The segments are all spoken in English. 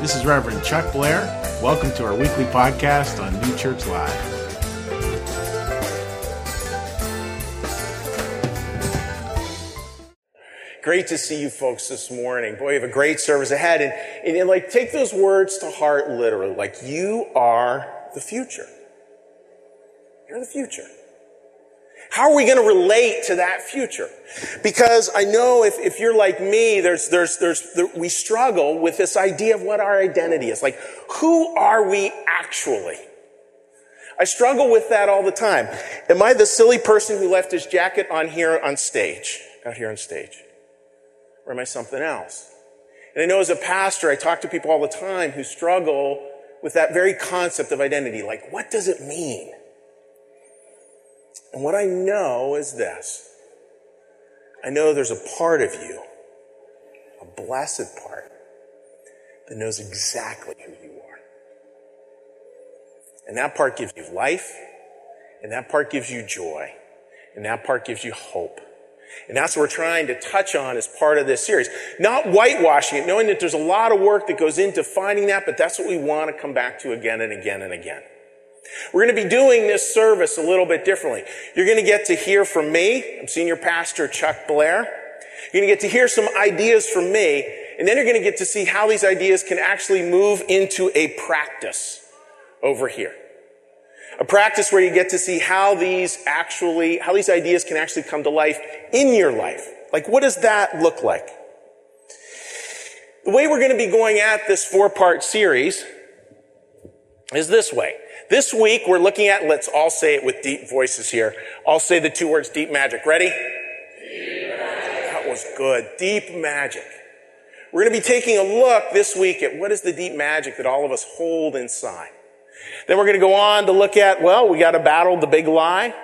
This is Reverend Chuck Blair. Welcome to our weekly podcast on New Church Live. Great to see you folks this morning. Boy, you have a great service ahead. And, and, and, like, take those words to heart literally. Like, you are the future. You're the future. How are we going to relate to that future? Because I know if, if you're like me, there's, there's, there's, there, we struggle with this idea of what our identity is. Like, who are we actually? I struggle with that all the time. Am I the silly person who left his jacket on here on stage, out here on stage? Or am I something else? And I know as a pastor, I talk to people all the time who struggle with that very concept of identity. Like, what does it mean? And what I know is this I know there's a part of you, a blessed part, that knows exactly who you are. And that part gives you life, and that part gives you joy, and that part gives you hope. And that's what we're trying to touch on as part of this series. Not whitewashing it, knowing that there's a lot of work that goes into finding that, but that's what we want to come back to again and again and again. We're going to be doing this service a little bit differently. You're going to get to hear from me. I'm senior pastor Chuck Blair. You're going to get to hear some ideas from me, and then you're going to get to see how these ideas can actually move into a practice over here. A practice where you get to see how these actually, how these ideas can actually come to life in your life. Like, what does that look like? The way we're going to be going at this four part series is this way. This week we're looking at, let's all say it with deep voices here. I'll say the two words deep magic. Ready? Deep magic. That was good. Deep magic. We're going to be taking a look this week at what is the deep magic that all of us hold inside. Then we're going to go on to look at, well, we got to battle the big lie.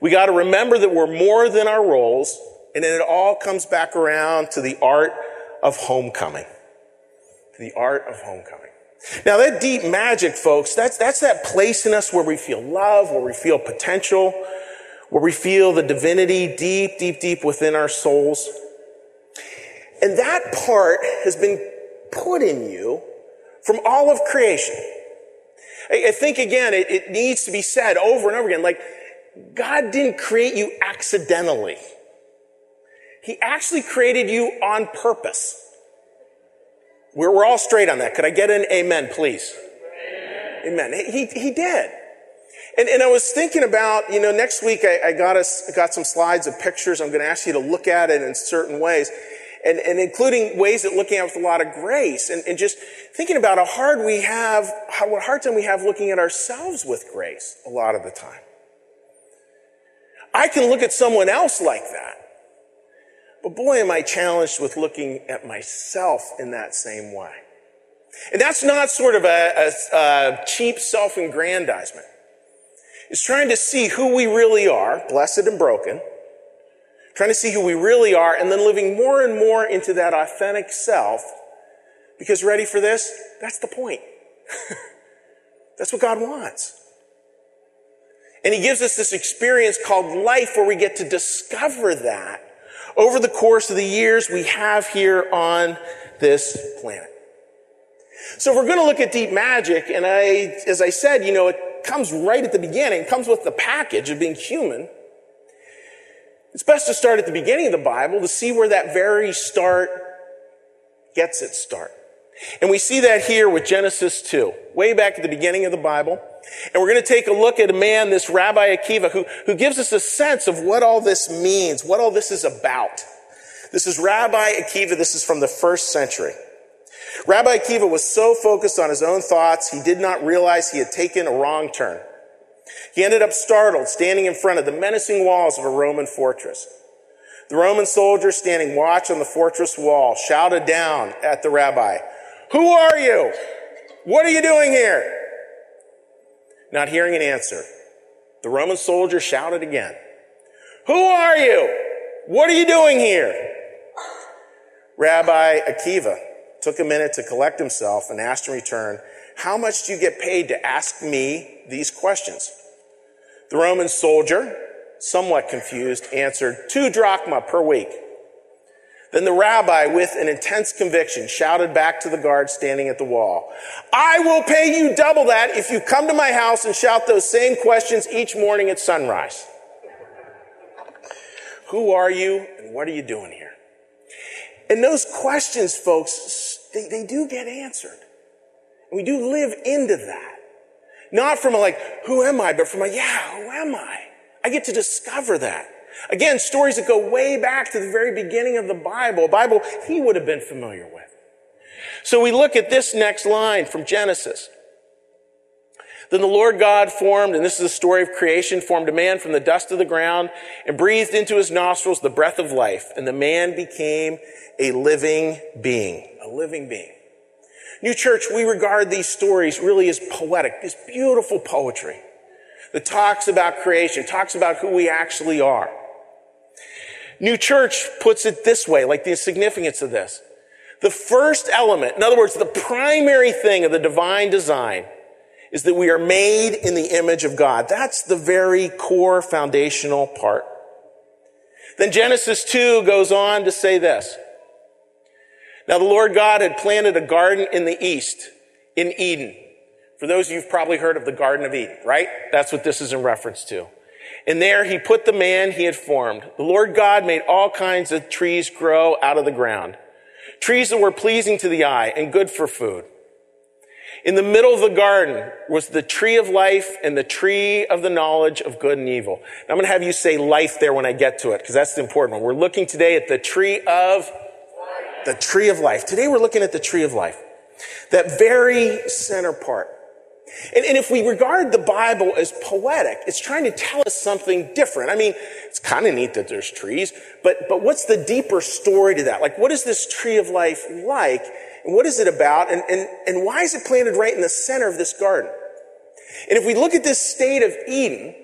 We got to remember that we're more than our roles. And then it all comes back around to the art of homecoming. The art of homecoming. Now that deep magic, folks, that's, that's that place in us where we feel love, where we feel potential, where we feel the divinity deep, deep, deep within our souls. And that part has been put in you from all of creation. I, I think again, it, it needs to be said over and over again, like, God didn't create you accidentally. He actually created you on purpose. We're, we're all straight on that. Could I get an amen, please? Amen. amen. He, he did. And, and I was thinking about, you know, next week I, I got us, got some slides of pictures. I'm going to ask you to look at it in certain ways. And, and including ways that looking at with a lot of grace and, and just thinking about how hard we have, how, what hard time we have looking at ourselves with grace a lot of the time. I can look at someone else like that. But boy, am I challenged with looking at myself in that same way. And that's not sort of a, a, a cheap self-aggrandizement. It's trying to see who we really are, blessed and broken, trying to see who we really are, and then living more and more into that authentic self. Because ready for this? That's the point. that's what God wants. And He gives us this experience called life where we get to discover that over the course of the years we have here on this planet. So if we're going to look at deep magic, and I, as I said, you know, it comes right at the beginning, it comes with the package of being human. It's best to start at the beginning of the Bible to see where that very start gets its start. And we see that here with Genesis 2, way back at the beginning of the Bible. And we're going to take a look at a man, this Rabbi Akiva, who, who gives us a sense of what all this means, what all this is about. This is Rabbi Akiva. This is from the first century. Rabbi Akiva was so focused on his own thoughts, he did not realize he had taken a wrong turn. He ended up startled, standing in front of the menacing walls of a Roman fortress. The Roman soldiers standing watch on the fortress wall shouted down at the rabbi, Who are you? What are you doing here? Not hearing an answer, the Roman soldier shouted again, Who are you? What are you doing here? Rabbi Akiva took a minute to collect himself and asked in return, How much do you get paid to ask me these questions? The Roman soldier, somewhat confused, answered, Two drachma per week. Then the rabbi, with an intense conviction, shouted back to the guard standing at the wall, I will pay you double that if you come to my house and shout those same questions each morning at sunrise. Who are you and what are you doing here? And those questions, folks, they, they do get answered. We do live into that. Not from a like, who am I, but from a, yeah, who am I? I get to discover that. Again, stories that go way back to the very beginning of the Bible, Bible he would have been familiar with. So we look at this next line from Genesis. Then the Lord God formed, and this is the story of creation, formed a man from the dust of the ground and breathed into his nostrils the breath of life. And the man became a living being. A living being. New Church, we regard these stories really as poetic, this beautiful poetry that talks about creation, talks about who we actually are. New Church puts it this way, like the significance of this. The first element, in other words, the primary thing of the divine design is that we are made in the image of God. That's the very core foundational part. Then Genesis 2 goes on to say this. Now the Lord God had planted a garden in the east, in Eden. For those of you who've probably heard of the Garden of Eden, right? That's what this is in reference to. And there he put the man he had formed. The Lord God made all kinds of trees grow out of the ground. Trees that were pleasing to the eye and good for food. In the middle of the garden was the tree of life and the tree of the knowledge of good and evil. I'm going to have you say life there when I get to it, because that's the important one. We're looking today at the tree of the tree of life. Today we're looking at the tree of life. That very center part. And, and, if we regard the Bible as poetic, it's trying to tell us something different. I mean, it's kind of neat that there's trees, but, but what's the deeper story to that? Like, what is this tree of life like? And what is it about? And, and, and why is it planted right in the center of this garden? And if we look at this state of Eden,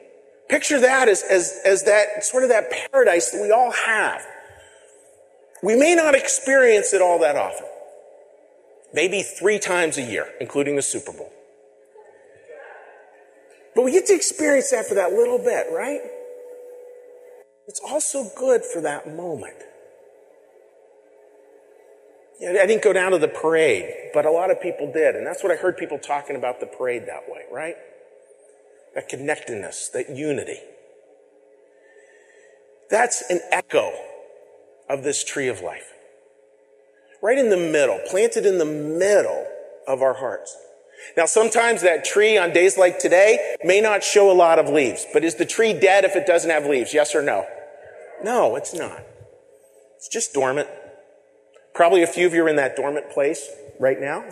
picture that as, as, as that sort of that paradise that we all have. We may not experience it all that often. Maybe three times a year, including the Super Bowl. But we get to experience that for that little bit, right? It's also good for that moment. I didn't go down to the parade, but a lot of people did. And that's what I heard people talking about the parade that way, right? That connectedness, that unity. That's an echo of this tree of life. Right in the middle, planted in the middle of our hearts. Now, sometimes that tree on days like today may not show a lot of leaves, but is the tree dead if it doesn't have leaves? Yes or no? No, it's not. It's just dormant. Probably a few of you are in that dormant place right now.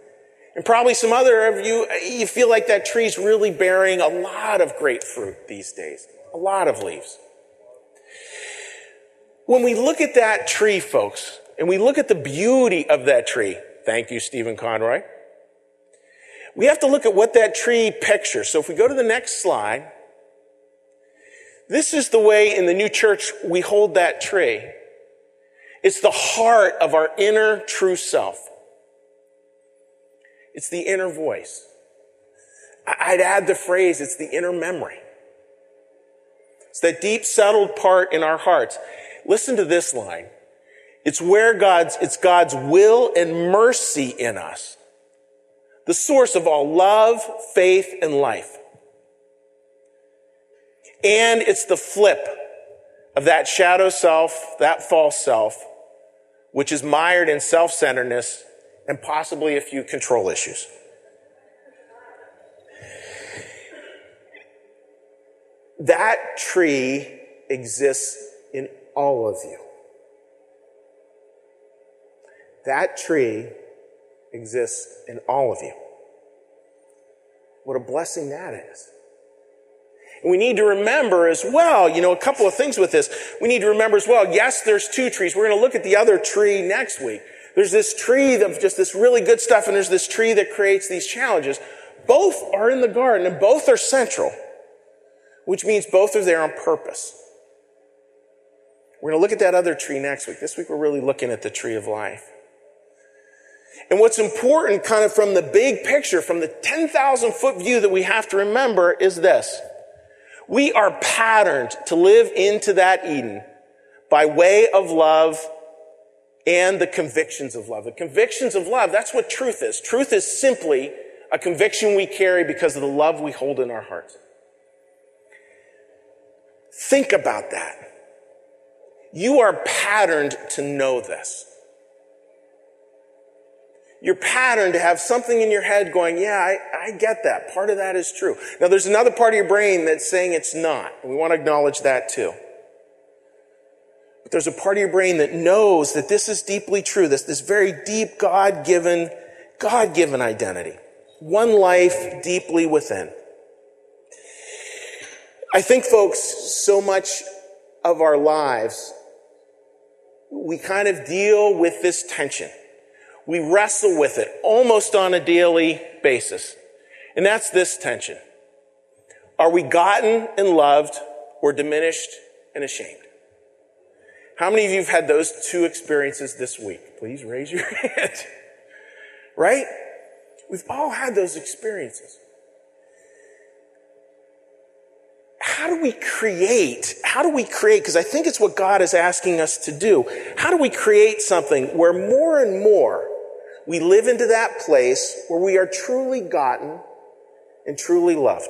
and probably some other of you, you feel like that tree's really bearing a lot of great fruit these days. A lot of leaves. When we look at that tree, folks, and we look at the beauty of that tree, thank you, Stephen Conroy we have to look at what that tree pictures. So if we go to the next slide, this is the way in the new church we hold that tree. It's the heart of our inner true self. It's the inner voice. I'd add the phrase, it's the inner memory. It's that deep settled part in our hearts. Listen to this line. It's where God's, it's God's will and mercy in us the source of all love, faith, and life. And it's the flip of that shadow self, that false self, which is mired in self centeredness and possibly a few control issues. That tree exists in all of you. That tree exists in all of you. What a blessing that is. And we need to remember as well, you know, a couple of things with this. We need to remember as well, yes, there's two trees. We're going to look at the other tree next week. There's this tree of just this really good stuff, and there's this tree that creates these challenges. Both are in the garden, and both are central, which means both are there on purpose. We're going to look at that other tree next week. This week, we're really looking at the tree of life. And what's important kind of from the big picture, from the 10,000 foot view that we have to remember is this. We are patterned to live into that Eden by way of love and the convictions of love. The convictions of love, that's what truth is. Truth is simply a conviction we carry because of the love we hold in our hearts. Think about that. You are patterned to know this. You're patterned to have something in your head going, yeah, I, I get that. Part of that is true. Now, there's another part of your brain that's saying it's not. We want to acknowledge that too. But there's a part of your brain that knows that this is deeply true, this, this very deep God given, God given identity. One life deeply within. I think, folks, so much of our lives, we kind of deal with this tension. We wrestle with it almost on a daily basis. And that's this tension. Are we gotten and loved or diminished and ashamed? How many of you have had those two experiences this week? Please raise your hand. right? We've all had those experiences. How do we create? How do we create? Because I think it's what God is asking us to do. How do we create something where more and more we live into that place where we are truly gotten and truly loved?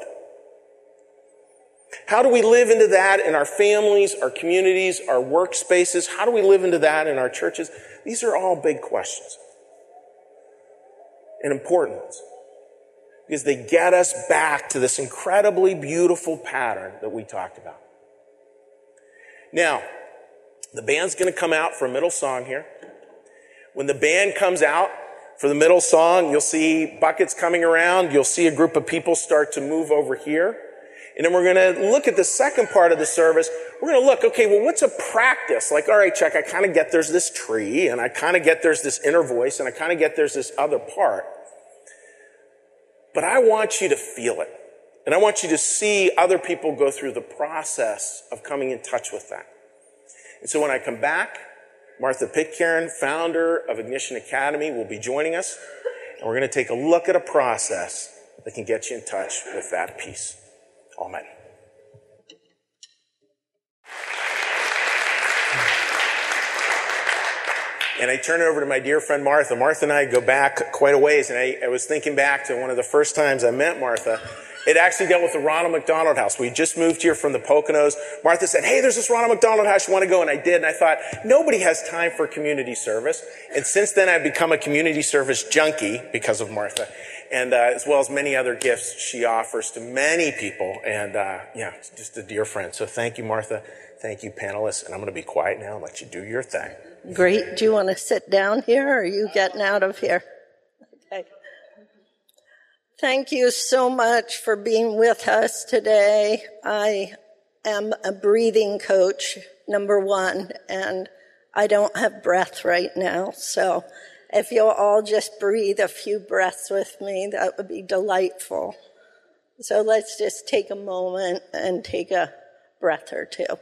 How do we live into that in our families, our communities, our workspaces? How do we live into that in our churches? These are all big questions and important ones because they get us back to this incredibly beautiful pattern that we talked about. Now, the band's going to come out for a middle song here. When the band comes out for the middle song, you'll see buckets coming around. You'll see a group of people start to move over here. And then we're going to look at the second part of the service. We're going to look, okay, well, what's a practice? Like, all right, Chuck, I kind of get there's this tree, and I kind of get there's this inner voice, and I kind of get there's this other part. But I want you to feel it. And I want you to see other people go through the process of coming in touch with that. And so when I come back, Martha Pitcairn, founder of Ignition Academy, will be joining us. And we're going to take a look at a process that can get you in touch with that piece. Amen. And I turn it over to my dear friend Martha. Martha and I go back quite a ways, and I, I, was thinking back to one of the first times I met Martha. It actually dealt with the Ronald McDonald House. We just moved here from the Poconos. Martha said, Hey, there's this Ronald McDonald House. You want to go? And I did. And I thought, nobody has time for community service. And since then, I've become a community service junkie because of Martha and uh, as well as many other gifts she offers to many people. And uh, yeah, just a dear friend. So thank you, Martha. Thank you, panelists. And I'm going to be quiet now and let you do your thing. Great. Do you want to sit down here or are you getting out of here? Thank you so much for being with us today. I am a breathing coach, number one, and I don't have breath right now. So if you'll all just breathe a few breaths with me, that would be delightful. So let's just take a moment and take a breath or two.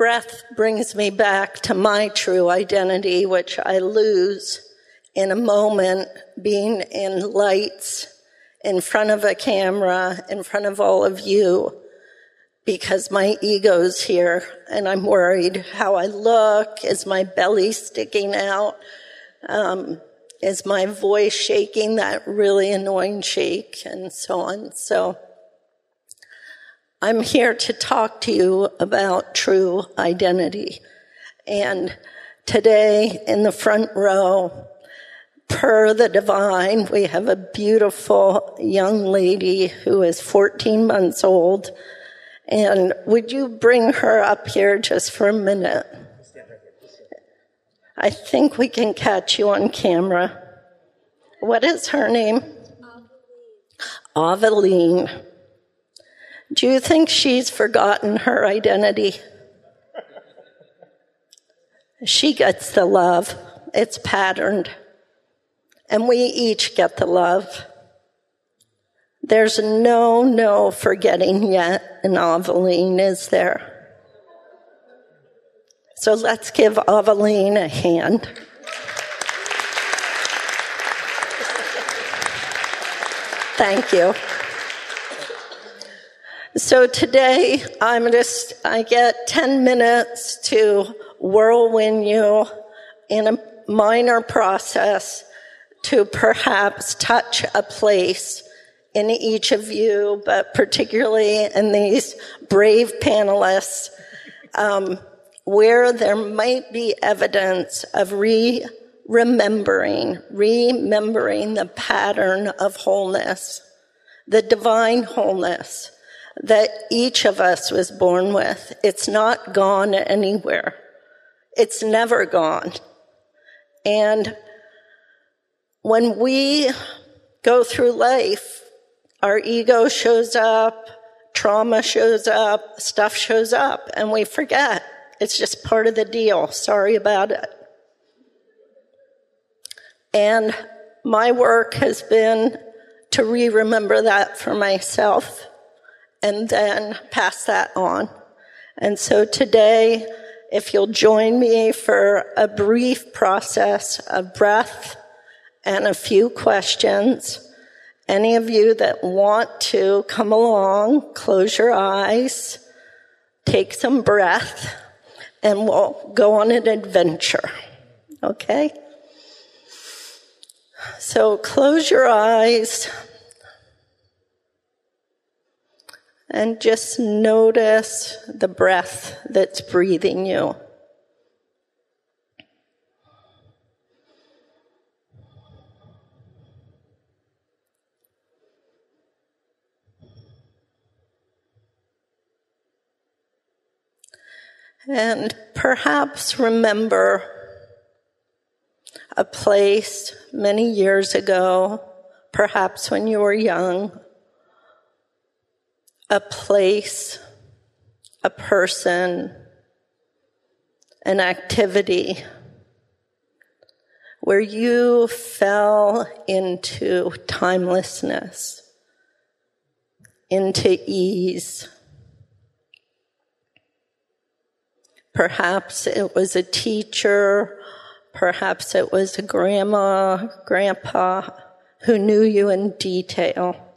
Breath brings me back to my true identity, which I lose in a moment being in lights in front of a camera, in front of all of you, because my ego's here and I'm worried how I look. Is my belly sticking out? Um, is my voice shaking that really annoying shake and so on? So I'm here to talk to you about true identity. And today in the front row, per the divine, we have a beautiful young lady who is 14 months old. And would you bring her up here just for a minute? I think we can catch you on camera. What is her name? Aveline. Do you think she's forgotten her identity? She gets the love. It's patterned and we each get the love. There's no, no forgetting yet in Aveline, is there? So let's give Aveline a hand. Thank you. So today, I'm just, I get 10 minutes to whirlwind you in a minor process to perhaps touch a place in each of you, but particularly in these brave panelists, um, where there might be evidence of re remembering, remembering the pattern of wholeness, the divine wholeness that each of us was born with. It's not gone anywhere. It's never gone. And when we go through life, our ego shows up, trauma shows up, stuff shows up, and we forget. It's just part of the deal. Sorry about it. And my work has been to re remember that for myself and then pass that on. And so today, if you'll join me for a brief process of breath and a few questions, any of you that want to come along, close your eyes, take some breath, and we'll go on an adventure. Okay? So close your eyes and just notice the breath that's breathing you. And perhaps remember a place many years ago, perhaps when you were young, a place, a person, an activity where you fell into timelessness, into ease. Perhaps it was a teacher, perhaps it was a grandma, grandpa who knew you in detail,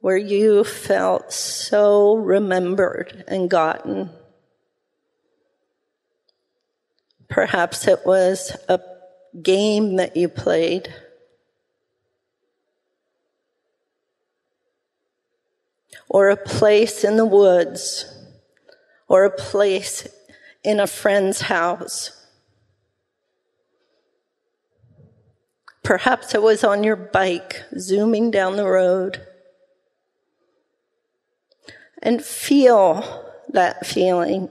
where you felt so remembered and gotten. Perhaps it was a game that you played. Or a place in the woods, or a place in a friend's house. Perhaps it was on your bike, zooming down the road. And feel that feeling.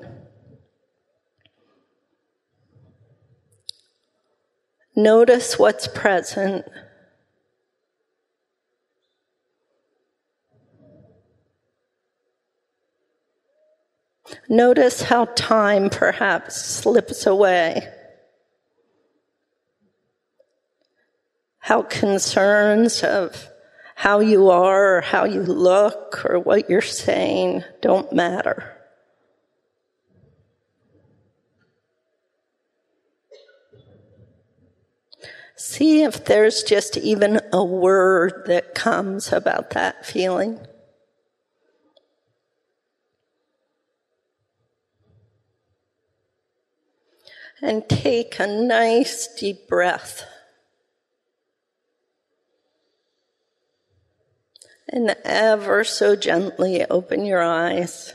Notice what's present. Notice how time perhaps slips away. How concerns of how you are or how you look or what you're saying don't matter. See if there's just even a word that comes about that feeling. and take a nice deep breath. And ever so gently open your eyes.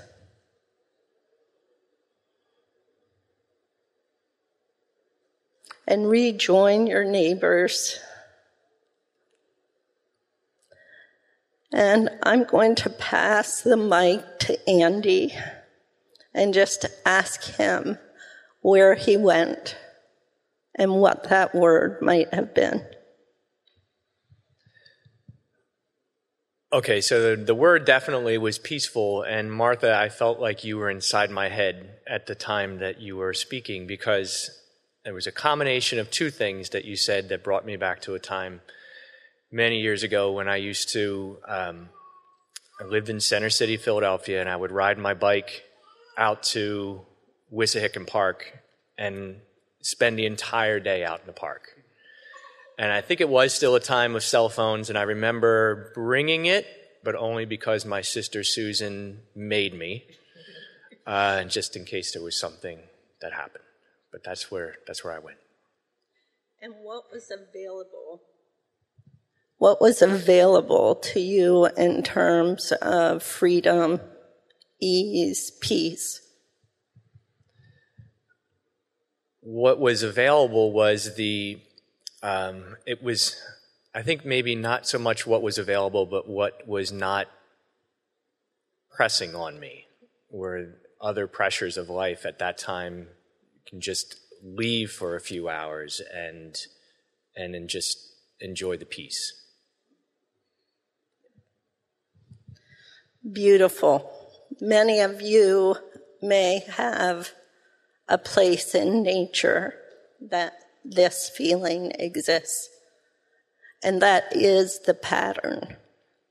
And rejoin your neighbors. And I'm going to pass the mic to Andy and just ask him where he went and what that word might have been. Okay, so the, the, word definitely was peaceful, and Martha, I felt like you were inside my head at the time that you were speaking because there was a combination of two things that you said that brought me back to a time many years ago when I used to. Um, I lived in Center City, Philadelphia, and I would ride my bike out to Wissahickon Park and spend the entire day out in the park. And I think it was still a time of cell phones, and I remember bringing it but only because my sister Susan made me, uh, just in case there was something that happened. But that's where that's where I went. And what was available? What was available to you in terms of freedom, ease, peace? What was available was the, um, it was, I think maybe not so much what was available, but what was not pressing on me, were other pressures of life at that time can just leave for a few hours and and then just enjoy the peace. Beautiful. Many of you may have a place in nature that this feeling exists. And that is the pattern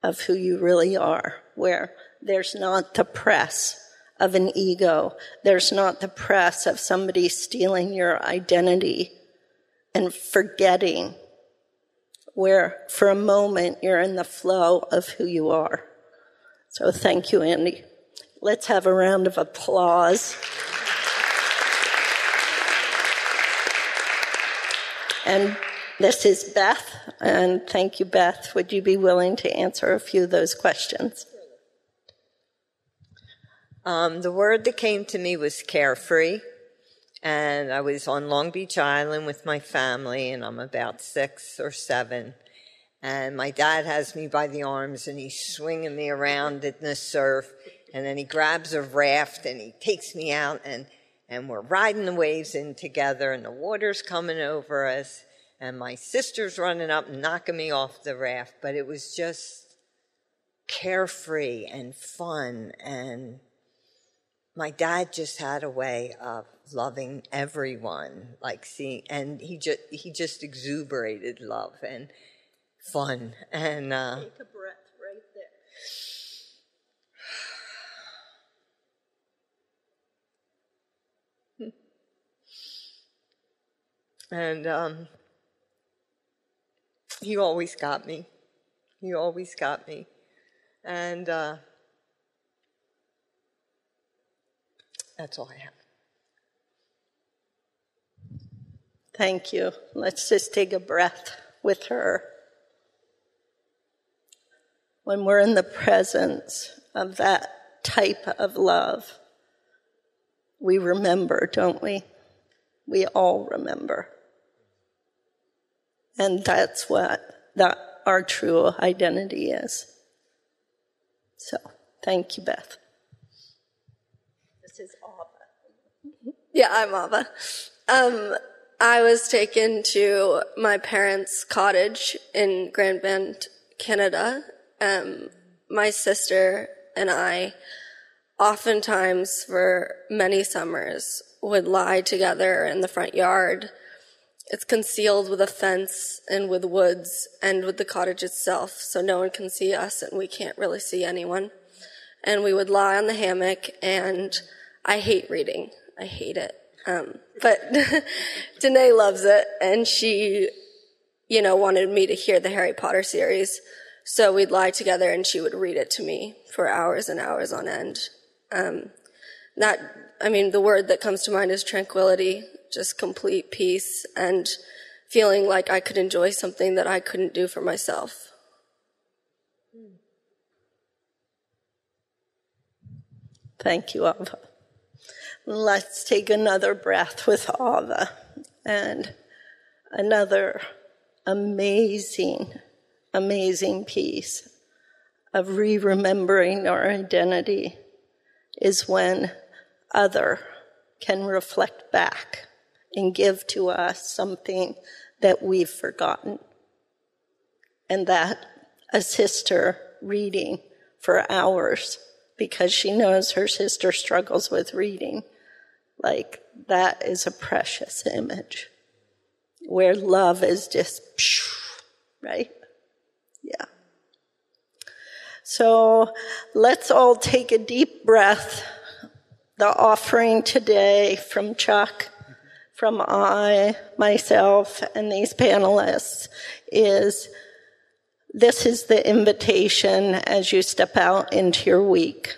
of who you really are, where there's not the press of an ego. There's not the press of somebody stealing your identity and forgetting where for a moment you're in the flow of who you are. So thank you, Andy. Let's have a round of applause. And this is Beth, and thank you, Beth. Would you be willing to answer a few of those questions? Um, the word that came to me was carefree. And I was on Long Beach Island with my family, and I'm about six or seven. And my dad has me by the arms, and he's swinging me around in the surf. And then he grabs a raft and he takes me out, and, and we're riding the waves in together, and the water's coming over us. And my sister's running up, knocking me off the raft. But it was just carefree and fun and my dad just had a way of loving everyone, like seeing, and he just he just exuberated love and fun and. Uh, Take a breath right there. And um, he always got me. He always got me, and. Uh, That's all I have. Thank you. Let's just take a breath with her. When we're in the presence of that type of love, we remember, don't we? We all remember. And that's what that our true identity is. So, thank you, Beth. This is Ava. Yeah, I'm Ava. Um, I was taken to my parents' cottage in Grand Bend, Canada. Um, my sister and I, oftentimes for many summers, would lie together in the front yard. It's concealed with a fence and with woods and with the cottage itself, so no one can see us and we can't really see anyone. And we would lie on the hammock, and I hate reading. I hate it. Um, but Danae loves it, and she, you know, wanted me to hear the Harry Potter series. So we'd lie together, and she would read it to me for hours and hours on end. Um, that, I mean, the word that comes to mind is tranquility, just complete peace, and feeling like I could enjoy something that I couldn't do for myself. Thank you, Ava. Let's take another breath with Ava and another amazing, amazing piece of re remembering our identity is when other can reflect back and give to us something that we've forgotten. And that a sister reading for hours because she knows her sister struggles with reading like, that is a precious image where love is just, right? Yeah. So let's all take a deep breath. The offering today from Chuck, from I, myself, and these panelists is This is the invitation as you step out into your week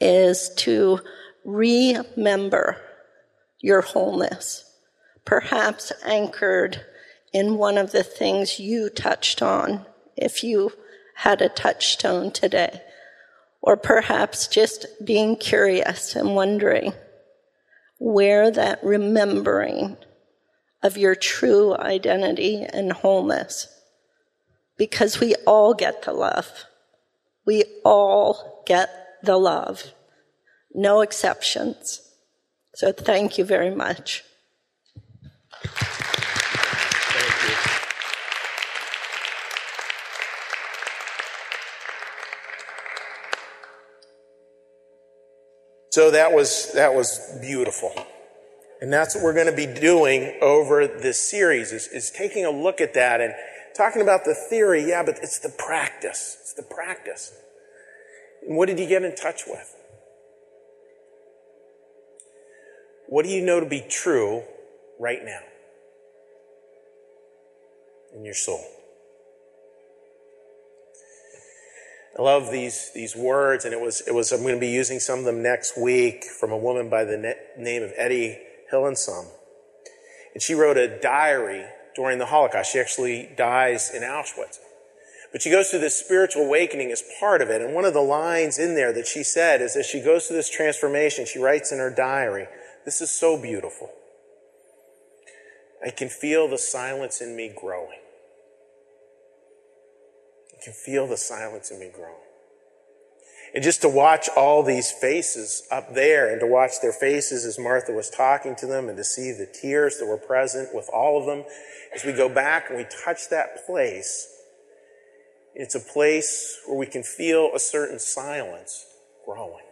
is to remember your wholeness, perhaps anchored in one of the things you touched on if you had a touchstone today, or perhaps just being curious and wondering where that remembering of your true identity and wholeness. Because we all get the love. We all get the love. No exceptions. So thank you very much. So that was that was beautiful. And that's what we're going to be doing over this series is, is taking a look at that and talking about the theory, yeah, but it's the practice. It's the practice. And what did you get in touch with? What do you know to be true right now in your soul? I love these, these words, and it was, it was, I'm going to be using some of them next week from a woman by the name of Etty Hillesum. And she wrote a diary during the Holocaust. She actually dies in Auschwitz. But she goes through this spiritual awakening as part of it. And one of the lines in there that she said is as she goes through this transformation, she writes in her diary, This is so beautiful. I can feel the silence in me growing. Can feel the silence in me growing. And just to watch all these faces up there and to watch their faces as Martha was talking to them and to see the tears that were present with all of them, as we go back and we touch that place, it's a place where we can feel a certain silence growing.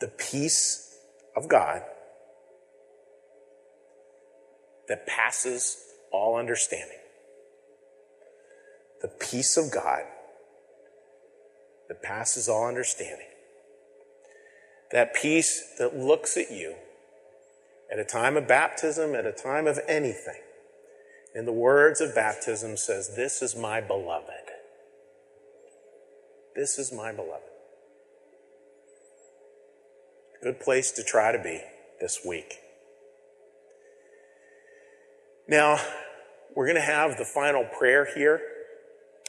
The peace of God that passes all understanding. The peace of God that passes all understanding. That peace that looks at you at a time of baptism, at a time of anything. In the words of baptism says, This is my beloved. This is my beloved. Good place to try to be this week. Now, we're going to have the final prayer here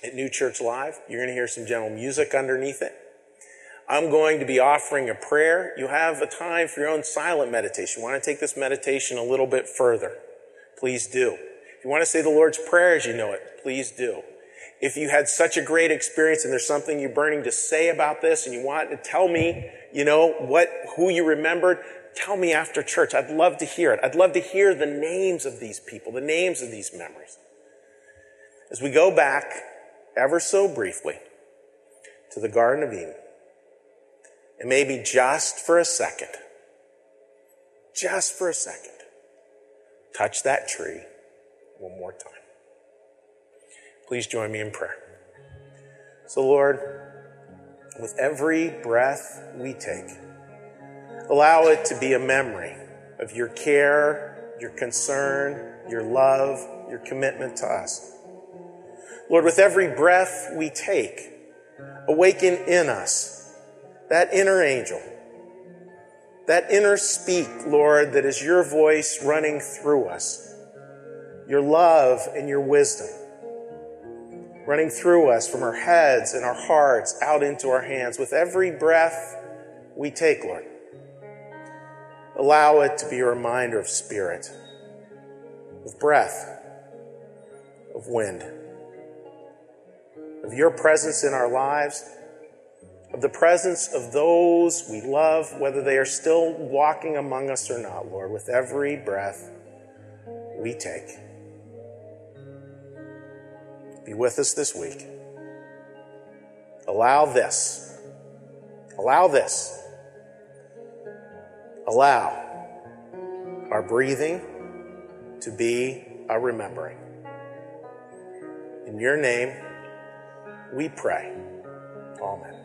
at New Church Live. You're going to hear some gentle music underneath it. I'm going to be offering a prayer. You have a time for your own silent meditation. You want to take this meditation a little bit further? Please do. If you want to say the Lord's Prayer as you know it, please do. If you had such a great experience and there's something you're burning to say about this and you want to tell me, you know, what, who you remembered, tell me after church. I'd love to hear it. I'd love to hear the names of these people, the names of these memories. As we go back ever so briefly to the Garden of Eden, and maybe just for a second, just for a second, touch that tree one more time. Please join me in prayer. So, Lord, with every breath we take, allow it to be a memory of your care, your concern, your love, your commitment to us. Lord, with every breath we take, awaken in us that inner angel, that inner speak, Lord, that is your voice running through us, your love and your wisdom running through us from our heads and our hearts out into our hands. With every breath we take, Lord, allow it to be a reminder of spirit, of breath, of wind of your presence in our lives, of the presence of those we love, whether they are still walking among us or not, Lord, with every breath we take. Be with us this week. Allow this. Allow this. Allow our breathing to be a remembering. In your name, we pray. Amen.